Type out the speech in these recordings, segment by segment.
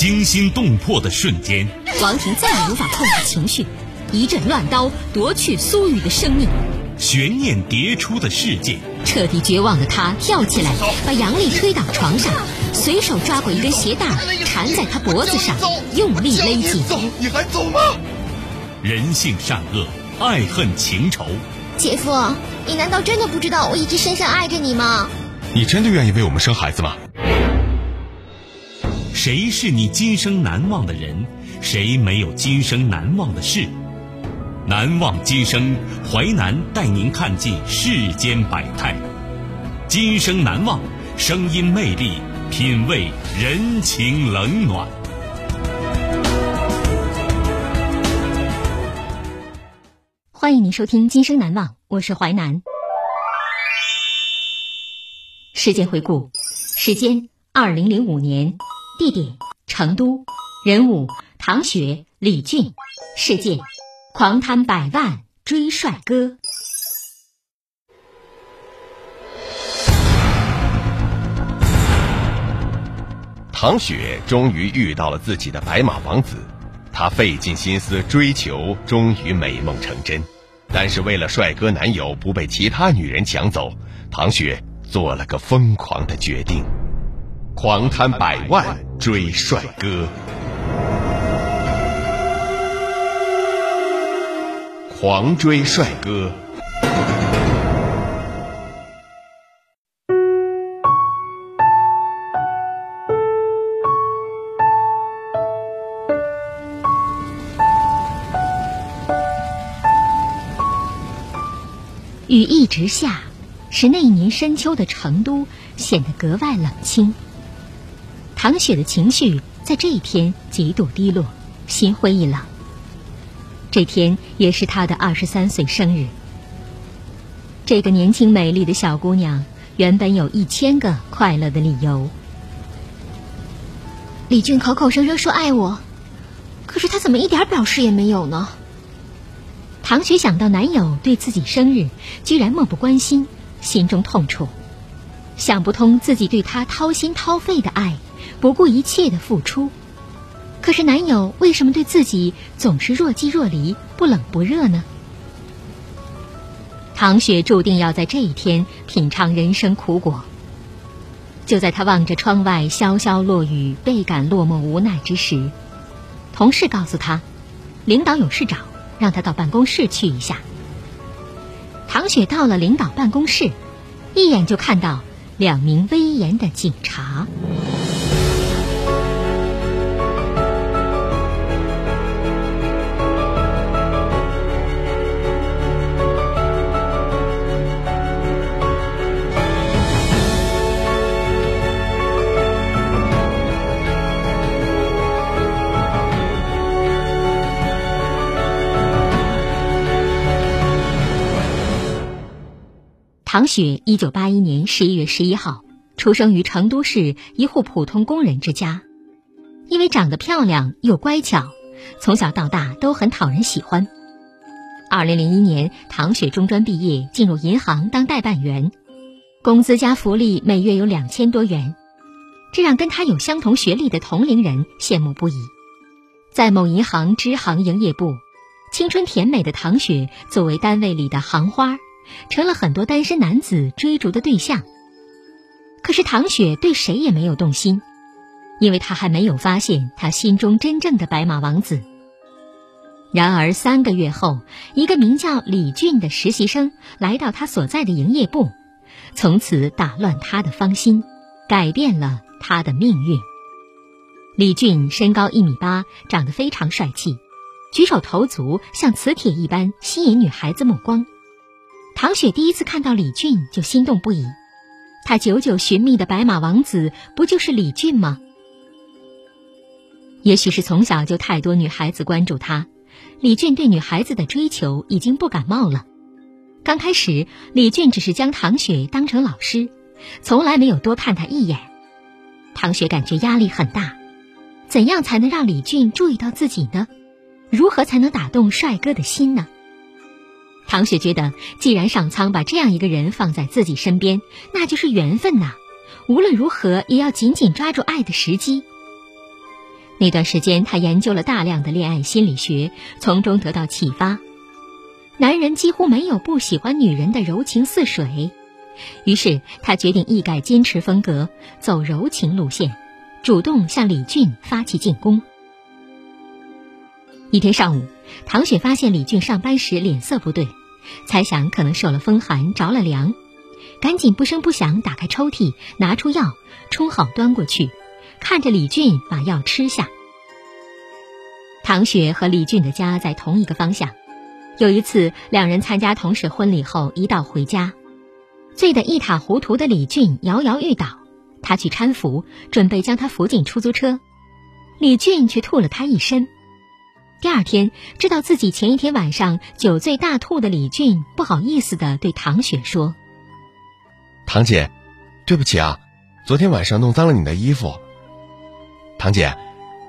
惊心动魄的瞬间。王婷再也无法控制情绪，一阵乱刀夺去苏雨的生命。悬念迭出的世界，彻底绝望的他跳起来，把杨丽推倒床上，随手抓过一根鞋带缠在她脖子上，用力勒紧。走，你还走吗？人性善恶，爱恨情仇。姐夫，你难道真的不知道我一直深深爱着你吗？你真的愿意为我们生孩子吗？谁是你今生难忘的人？谁没有今生难忘的事？难忘今生，淮南带您看尽世间百态。今生难忘，声音魅力，品味人情冷暖。欢迎您收听《今生难忘》，我是淮南。事件回顾：时间二零零五年，地点成都，人物唐雪、李俊，事件狂贪百万追帅哥。唐雪终于遇到了自己的白马王子，她费尽心思追求，终于美梦成真。但是为了帅哥男友不被其他女人抢走，唐雪做了个疯狂的决定：狂贪百万追帅哥。狂追帅哥。雨一直下，使那一年深秋的成都显得格外冷清。唐雪的情绪在这一天极度低落，心灰意冷。这天也是她的二十三岁生日。这个年轻美丽的小姑娘原本有一千个快乐的理由。李俊口口声声说爱我，可是他怎么一点表示也没有呢？唐雪想到男友对自己生日居然漠不关心，心中痛楚，想不通自己对他掏心掏肺的爱，不顾一切的付出，可是男友为什么对自己总是若即若离、不冷不热呢？唐雪注定要在这一天品尝人生苦果。就在她望着窗外潇潇落雨，倍感落寞无奈之时，同事告诉她，领导有事找。让他到办公室去一下。唐雪到了领导办公室，一眼就看到两名威严的警察。唐雪，一九八一年十一月十一号出生于成都市一户普通工人之家。因为长得漂亮又乖巧，从小到大都很讨人喜欢。二零零一年，唐雪中专毕业，进入银行当代办员，工资加福利每月有两千多元，这让跟她有相同学历的同龄人羡慕不已。在某银行支行营业部，青春甜美的唐雪作为单位里的行花。成了很多单身男子追逐的对象。可是唐雪对谁也没有动心，因为她还没有发现她心中真正的白马王子。然而三个月后，一个名叫李俊的实习生来到他所在的营业部，从此打乱他的芳心，改变了他的命运。李俊身高一米八，长得非常帅气，举手投足像磁铁一般吸引女孩子目光。唐雪第一次看到李俊就心动不已，她久久寻觅的白马王子不就是李俊吗？也许是从小就太多女孩子关注他，李俊对女孩子的追求已经不感冒了。刚开始，李俊只是将唐雪当成老师，从来没有多看她一眼。唐雪感觉压力很大，怎样才能让李俊注意到自己呢？如何才能打动帅哥的心呢？唐雪觉得，既然上苍把这样一个人放在自己身边，那就是缘分呐。无论如何，也要紧紧抓住爱的时机。那段时间，他研究了大量的恋爱心理学，从中得到启发。男人几乎没有不喜欢女人的柔情似水，于是他决定一改坚持风格，走柔情路线，主动向李俊发起进攻。一天上午，唐雪发现李俊上班时脸色不对，猜想可能受了风寒着了凉，赶紧不声不响打开抽屉，拿出药，冲好端过去。看着李俊把药吃下，唐雪和李俊的家在同一个方向。有一次，两人参加同事婚礼后一道回家，醉得一塌糊涂的李俊摇摇欲倒，他去搀扶，准备将他扶进出租车，李俊却吐了他一身。第二天，知道自己前一天晚上酒醉大吐的李俊不好意思的对唐雪说：“唐姐，对不起啊，昨天晚上弄脏了你的衣服。”唐姐，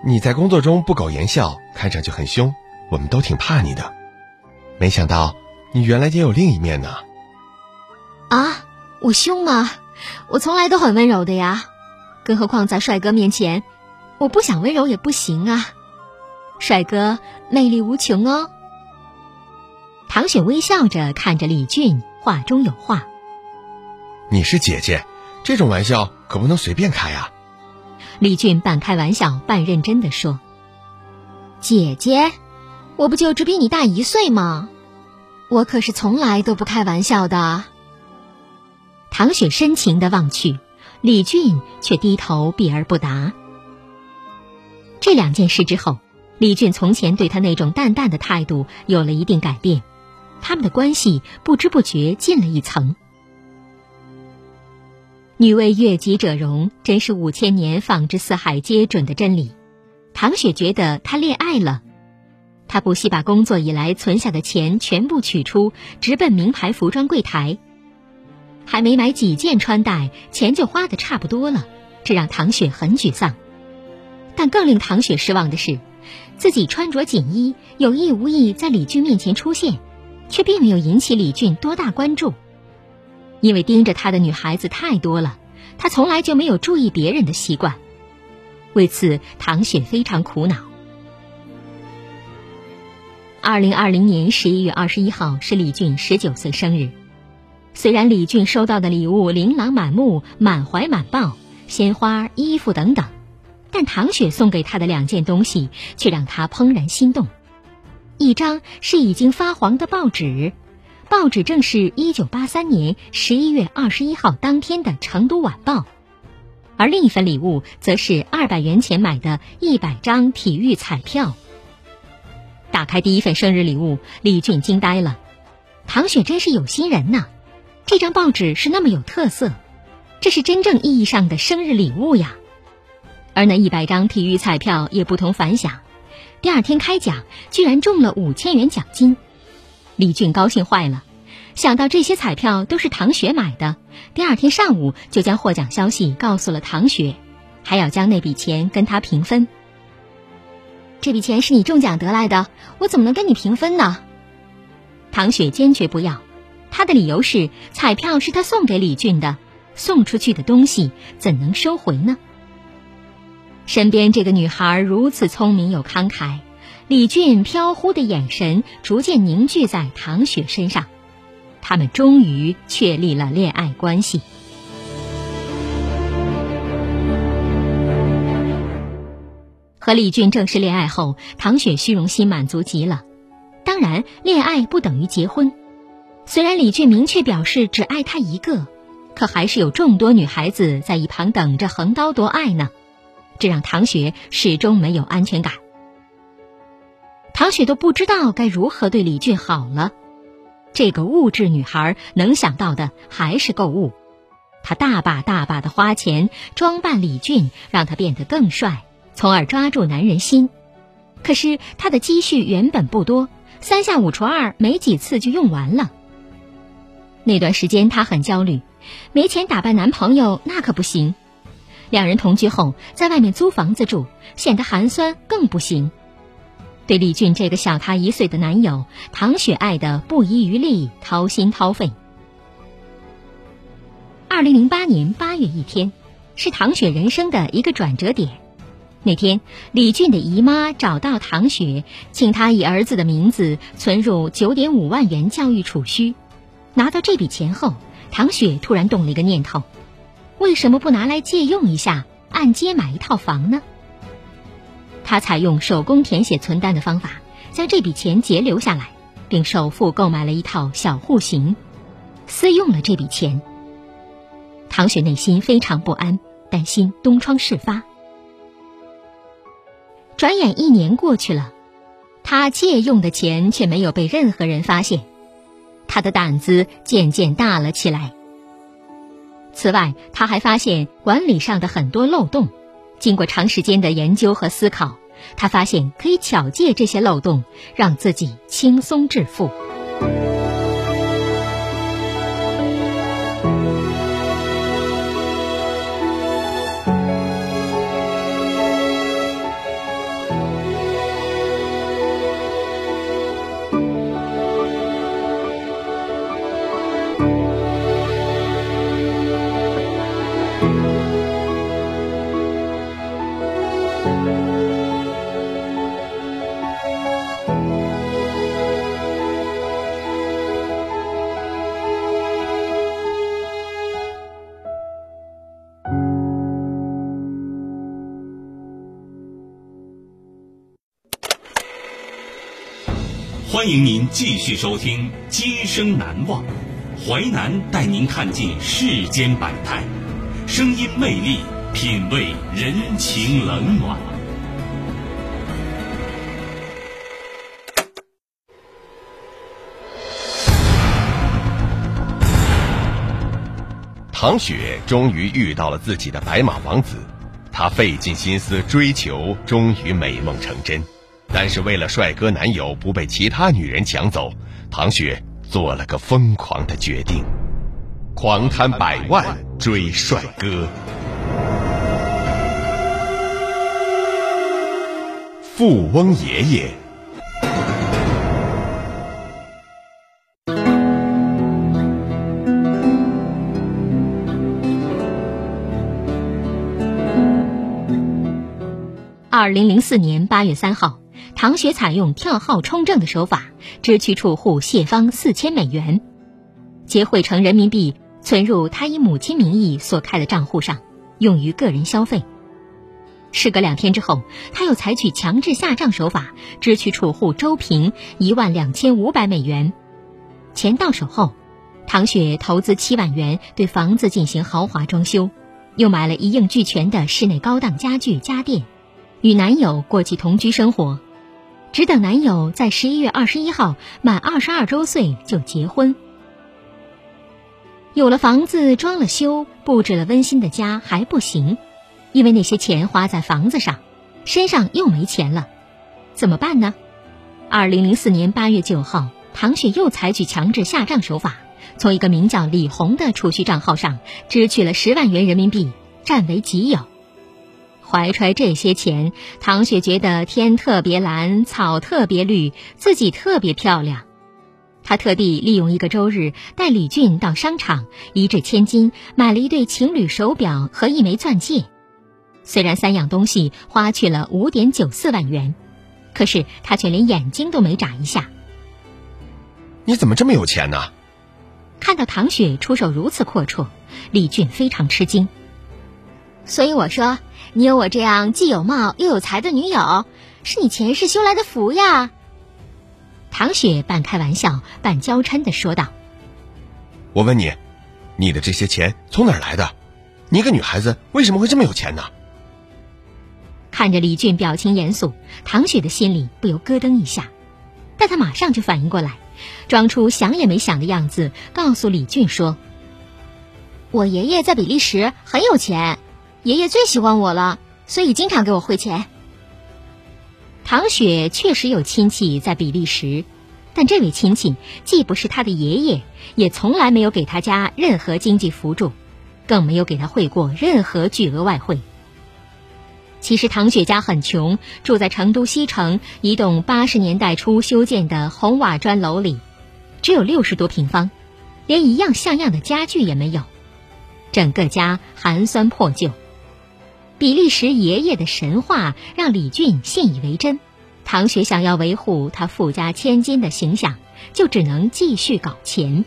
你在工作中不苟言笑，看上去很凶，我们都挺怕你的。没想到你原来也有另一面呢。啊，我凶吗？我从来都很温柔的呀，更何况在帅哥面前，我不想温柔也不行啊。帅哥魅力无穷哦。唐雪微笑着看着李俊，话中有话。你是姐姐，这种玩笑可不能随便开啊。李俊半开玩笑半认真的说：“姐姐，我不就只比你大一岁吗？我可是从来都不开玩笑的。”唐雪深情的望去，李俊却低头避而不答。这两件事之后，李俊从前对他那种淡淡的态度有了一定改变，他们的关系不知不觉近了一层。女为悦己者容，真是五千年放之四海皆准的真理。唐雪觉得她恋爱了，她不惜把工作以来存下的钱全部取出，直奔名牌服装柜台。还没买几件穿戴，钱就花的差不多了，这让唐雪很沮丧。但更令唐雪失望的是，自己穿着锦衣，有意无意在李俊面前出现，却并没有引起李俊多大关注。因为盯着他的女孩子太多了，他从来就没有注意别人的习惯。为此，唐雪非常苦恼。二零二零年十一月二十一号是李俊十九岁生日。虽然李俊收到的礼物琳琅满目、满怀满抱，鲜花、衣服等等，但唐雪送给他的两件东西却让他怦然心动。一张是已经发黄的报纸。报纸正是一九八三年十一月二十一号当天的《成都晚报》，而另一份礼物则是二百元钱买的一百张体育彩票。打开第一份生日礼物，李俊惊呆了。唐雪真是有心人呐！这张报纸是那么有特色，这是真正意义上的生日礼物呀。而那一百张体育彩票也不同凡响，第二天开奖居然中了五千元奖金。李俊高兴坏了，想到这些彩票都是唐雪买的，第二天上午就将获奖消息告诉了唐雪，还要将那笔钱跟他平分。这笔钱是你中奖得来的，我怎么能跟你平分呢？唐雪坚决不要，她的理由是彩票是她送给李俊的，送出去的东西怎能收回呢？身边这个女孩如此聪明又慷慨。李俊飘忽的眼神逐渐凝聚在唐雪身上，他们终于确立了恋爱关系。和李俊正式恋爱后，唐雪虚荣心满足极了。当然，恋爱不等于结婚。虽然李俊明确表示只爱她一个，可还是有众多女孩子在一旁等着横刀夺爱呢。这让唐雪始终没有安全感。唐雪都不知道该如何对李俊好了。这个物质女孩能想到的还是购物，她大把大把的花钱装扮李俊，让他变得更帅，从而抓住男人心。可是她的积蓄原本不多，三下五除二没几次就用完了。那段时间她很焦虑，没钱打扮男朋友那可不行。两人同居后，在外面租房子住，显得寒酸更不行。对李俊这个小他一岁的男友，唐雪爱的不遗余力，掏心掏肺。二零零八年八月一天，是唐雪人生的一个转折点。那天，李俊的姨妈找到唐雪，请他以儿子的名字存入九点五万元教育储蓄。拿到这笔钱后，唐雪突然动了一个念头：为什么不拿来借用一下，按揭买一套房呢？他采用手工填写存单的方法，将这笔钱截留下来，并首付购买了一套小户型，私用了这笔钱。唐雪内心非常不安，担心东窗事发。转眼一年过去了，他借用的钱却没有被任何人发现，他的胆子渐渐大了起来。此外，他还发现管理上的很多漏洞。经过长时间的研究和思考，他发现可以巧借这些漏洞，让自己轻松致富。欢迎您继续收听《今生难忘》，淮南带您看尽世间百态，声音魅力，品味人情冷暖。唐雪终于遇到了自己的白马王子，她费尽心思追求，终于美梦成真。但是为了帅哥男友不被其他女人抢走，唐雪做了个疯狂的决定，狂贪百万追帅哥。富翁爷爷。二零零四年八月三号。唐雪采用跳号充证的手法，支取储户谢芳四千美元，结汇成人民币存入他以母亲名义所开的账户上，用于个人消费。事隔两天之后，他又采取强制下账手法，支取储户周平一万两千五百美元。钱到手后，唐雪投资七万元对房子进行豪华装修，又买了一应俱全的室内高档家具家电，与男友过起同居生活。只等男友在十一月二十一号满二十二周岁就结婚。有了房子，装了修，布置了温馨的家还不行，因为那些钱花在房子上，身上又没钱了，怎么办呢？二零零四年八月九号，唐雪又采取强制下账手法，从一个名叫李红的储蓄账号上支取了十万元人民币，占为己有。怀揣这些钱，唐雪觉得天特别蓝，草特别绿，自己特别漂亮。她特地利用一个周日，带李俊到商场一掷千金买了一对情侣手表和一枚钻戒。虽然三样东西花去了五点九四万元，可是他却连眼睛都没眨一下。你怎么这么有钱呢？看到唐雪出手如此阔绰，李俊非常吃惊。所以我说。你有我这样既有貌又有才的女友，是你前世修来的福呀。唐雪半开玩笑半娇嗔的说道：“我问你，你的这些钱从哪儿来的？你一个女孩子为什么会这么有钱呢？”看着李俊表情严肃，唐雪的心里不由咯噔一下，但她马上就反应过来，装出想也没想的样子，告诉李俊说：“我爷爷在比利时很有钱。”爷爷最喜欢我了，所以经常给我汇钱。唐雪确实有亲戚在比利时，但这位亲戚既不是他的爷爷，也从来没有给他家任何经济扶助，更没有给他汇过任何巨额外汇。其实唐雪家很穷，住在成都西城一栋八十年代初修建的红瓦砖楼里，只有六十多平方，连一样像样的家具也没有，整个家寒酸破旧。比利时爷爷的神话让李俊信以为真，唐雪想要维护他富家千金的形象，就只能继续搞钱。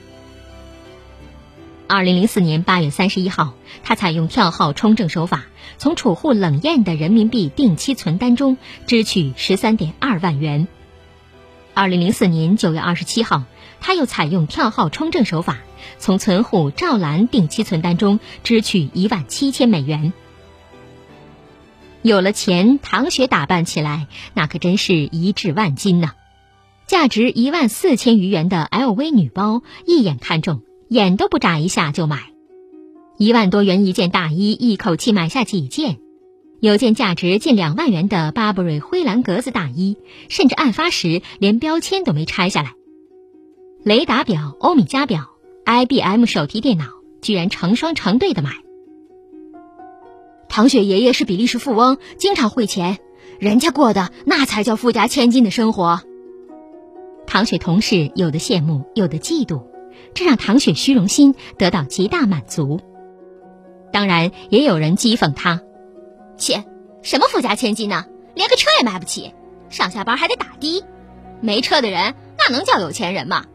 二零零四年八月三十一号，他采用跳号充证手法，从储户冷艳的人民币定期存单中支取十三点二万元。二零零四年九月二十七号，他又采用跳号充证手法，从存户赵兰定期存单中支取一万七千美元。有了钱，唐雪打扮起来那可真是一掷万金呐！价值一万四千余元的 LV 女包，一眼看中。眼都不眨一下就买，一万多元一件大衣，一口气买下几件。有件价值近两万元的巴布瑞灰蓝格子大衣，甚至案发时连标签都没拆下来。雷达表、欧米茄表、IBM 手提电脑，居然成双成对的买。唐雪爷爷是比利时富翁，经常汇钱，人家过的那才叫富家千金的生活。唐雪同事有的羡慕，有的嫉妒。这让唐雪虚荣心得到极大满足，当然也有人讥讽他：“切，什么富家千金呢？连个车也买不起，上下班还得打的，没车的人那能叫有钱人吗？”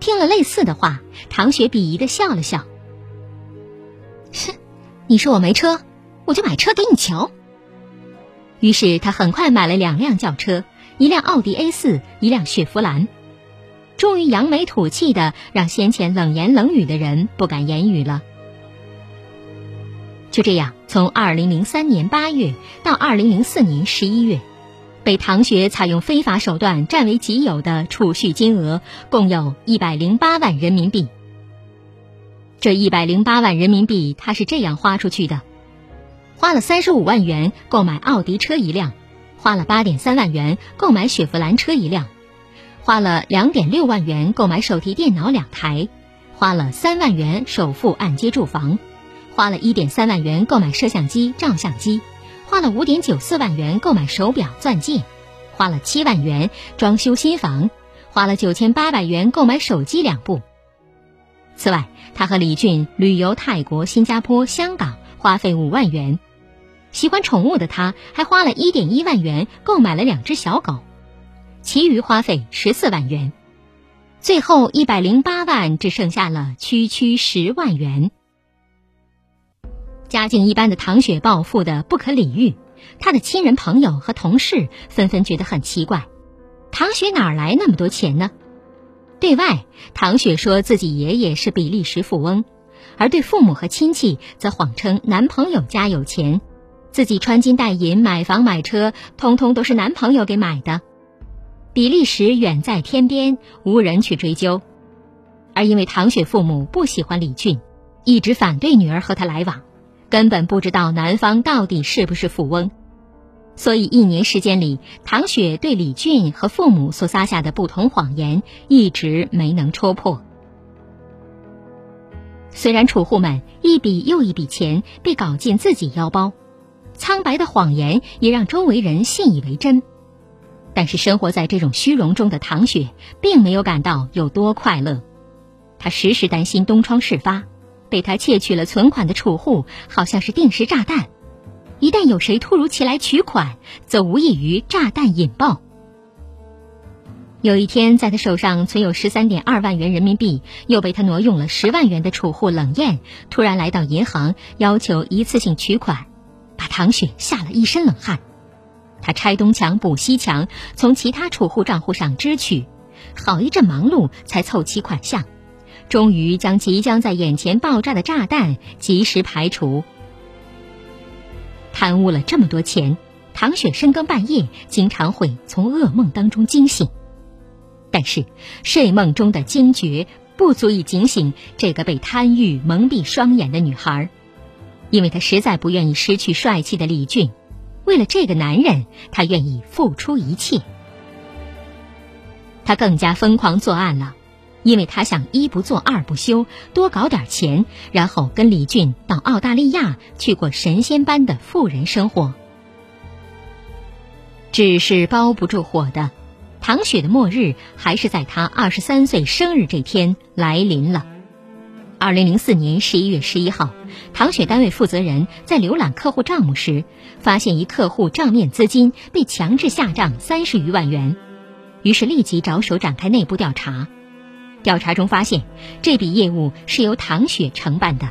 听了类似的话，唐雪鄙夷的笑了笑：“哼，你说我没车，我就买车给你瞧。”于是他很快买了两辆轿车，一辆奥迪 A 四，一辆雪佛兰。终于扬眉吐气的，让先前冷言冷语的人不敢言语了。就这样，从二零零三年八月到二零零四年十一月，被唐雪采用非法手段占为己有的储蓄金额共有一百零八万人民币。这一百零八万人民币，他是这样花出去的：花了三十五万元购买奥迪车一辆，花了八点三万元购买雪佛兰车一辆。花了两点六万元购买手提电脑两台，花了三万元首付按揭住房，花了一点三万元购买摄像机、照相机，花了五点九四万元购买手表、钻戒，花了七万元装修新房，花了九千八百元购买手机两部。此外，他和李俊旅游泰国、新加坡、香港，花费五万元。喜欢宠物的他，还花了一点一万元购买了两只小狗。其余花费十四万元，最后一百零八万只剩下了区区十万元。家境一般的唐雪暴富的不可理喻，他的亲人朋友和同事纷纷觉得很奇怪：唐雪哪来那么多钱呢？对外，唐雪说自己爷爷是比利时富翁，而对父母和亲戚则谎称男朋友家有钱，自己穿金戴银、买房买车，通通都是男朋友给买的。比利时远在天边，无人去追究。而因为唐雪父母不喜欢李俊，一直反对女儿和他来往，根本不知道男方到底是不是富翁，所以一年时间里，唐雪对李俊和父母所撒下的不同谎言一直没能戳破。虽然储户们一笔又一笔钱被搞进自己腰包，苍白的谎言也让周围人信以为真。但是生活在这种虚荣中的唐雪，并没有感到有多快乐。她时时担心东窗事发，被他窃取了存款的储户好像是定时炸弹，一旦有谁突如其来取款，则无异于炸弹引爆。有一天，在他手上存有十三点二万元人民币，又被他挪用了十万元的储户冷艳突然来到银行，要求一次性取款，把唐雪吓了一身冷汗。他拆东墙补西墙，从其他储户账户上支取，好一阵忙碌才凑齐款项，终于将即将在眼前爆炸的炸弹及时排除。贪污了这么多钱，唐雪深更半夜经常会从噩梦当中惊醒，但是睡梦中的惊觉不足以警醒这个被贪欲蒙蔽双眼的女孩，因为她实在不愿意失去帅气的李俊。为了这个男人，她愿意付出一切。他更加疯狂作案了，因为他想一不做二不休，多搞点钱，然后跟李俊到澳大利亚去过神仙般的富人生活。纸是包不住火的，唐雪的末日还是在他二十三岁生日这天来临了。二零零四年十一月十一号，唐雪单位负责人在浏览客户账目时，发现一客户账面资金被强制下账三十余万元，于是立即着手展开内部调查。调查中发现，这笔业务是由唐雪承办的。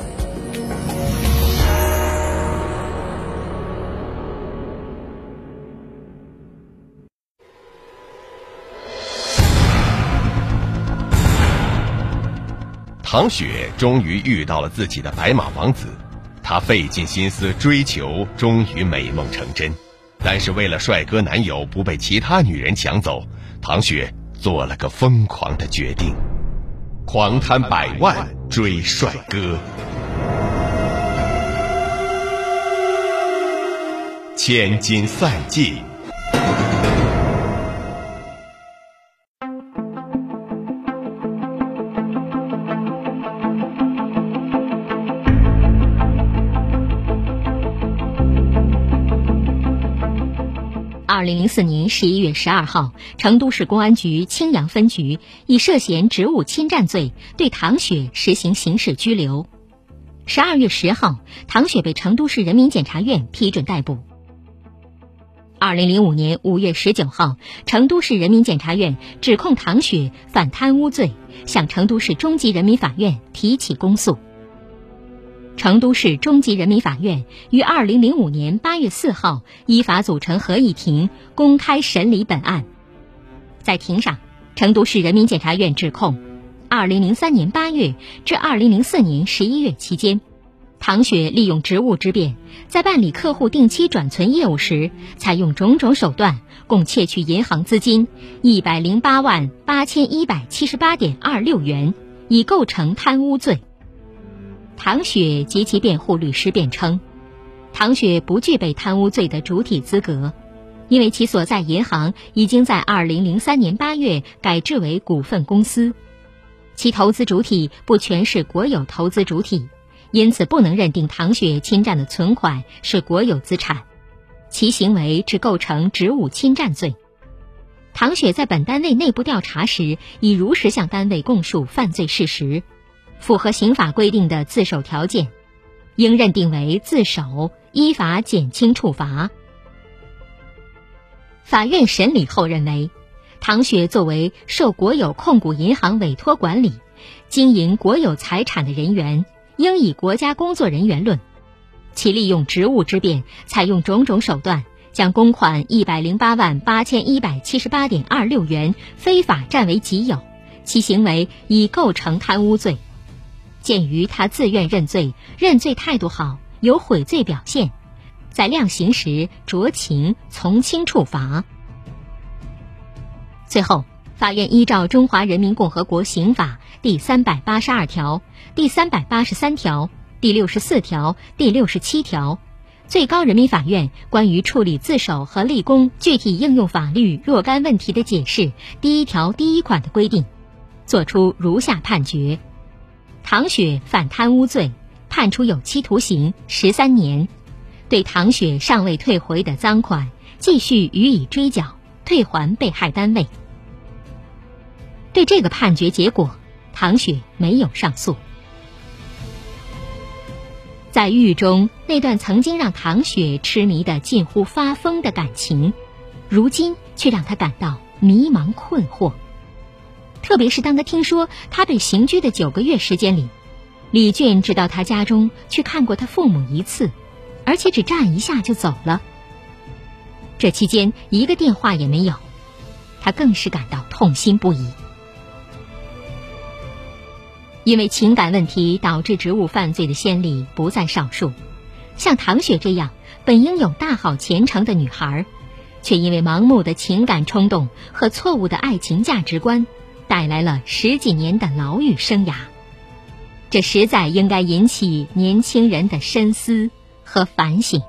唐雪终于遇到了自己的白马王子，她费尽心思追求，终于美梦成真。但是为了帅哥男友不被其他女人抢走，唐雪做了个疯狂的决定，狂贪百万追帅哥。千金散尽。零零四年十一月十二号，成都市公安局青羊分局以涉嫌职务侵占罪对唐雪实行刑事拘留。十二月十号，唐雪被成都市人民检察院批准逮捕。二零零五年五月十九号，成都市人民检察院指控唐雪犯贪污罪，向成都市中级人民法院提起公诉。成都市中级人民法院于二零零五年八月四号依法组成合议庭，公开审理本案。在庭上，成都市人民检察院指控：二零零三年八月至二零零四年十一月期间，唐雪利用职务之便，在办理客户定期转存业务时，采用种种手段，共窃取银行资金一百零八万八千一百七十八点二六元，已构成贪污罪。唐雪及其辩护律师辩称，唐雪不具备贪污罪的主体资格，因为其所在银行已经在二零零三年八月改制为股份公司，其投资主体不全是国有投资主体，因此不能认定唐雪侵占的存款是国有资产，其行为只构成职务侵占罪。唐雪在本单位内部调查时，已如实向单位供述犯罪事实。符合刑法规定的自首条件，应认定为自首，依法减轻处罚。法院审理后认为，唐雪作为受国有控股银行委托管理、经营国有财产的人员，应以国家工作人员论。其利用职务之便，采用种种手段，将公款一百零八万八千一百七十八点二六元非法占为己有，其行为已构成贪污罪。鉴于他自愿认罪，认罪态度好，有悔罪表现，在量刑时酌情从轻处罚。最后，法院依照《中华人民共和国刑法》第三百八十二条、第三百八十三条、第六十四条、第六十七条，最高人民法院关于处理自首和立功具体应用法律若干问题的解释第一条第一款的规定，作出如下判决。唐雪犯贪污罪，判处有期徒刑十三年，对唐雪尚未退回的赃款继续予以追缴，退还被害单位。对这个判决结果，唐雪没有上诉。在狱中那段曾经让唐雪痴迷的近乎发疯的感情，如今却让他感到迷茫困惑。特别是当他听说他被刑拘的九个月时间里，李俊只到他家中去看过他父母一次，而且只站一下就走了。这期间一个电话也没有，他更是感到痛心不已。因为情感问题导致职务犯罪的先例不在少数，像唐雪这样本应有大好前程的女孩，却因为盲目的情感冲动和错误的爱情价值观，带来了十几年的牢狱生涯。这实在应该引起年轻人的深思和反省。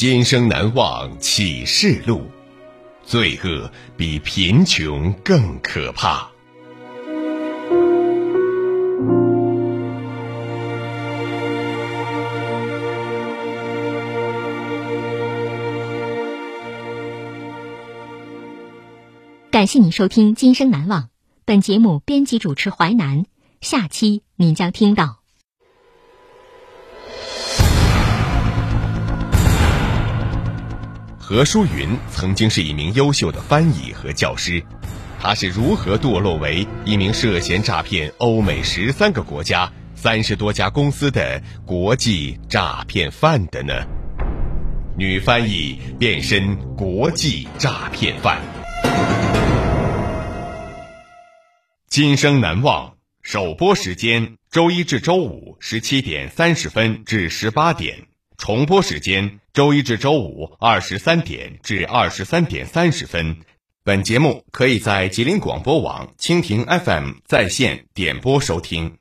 今生难忘启示录，罪恶比贫穷更可怕。感谢您收听《今生难忘》，本节目编辑主持淮南，下期您将听到。何书云曾经是一名优秀的翻译和教师，他是如何堕落为一名涉嫌诈骗欧美十三个国家、三十多家公司的国际诈骗犯的呢？女翻译变身国际诈骗犯，今生难忘。首播时间：周一至周五十七点三十分至十八点。重播时间：周一至周五二十三点至二十三点三十分。本节目可以在吉林广播网、蜻蜓 FM 在线点播收听。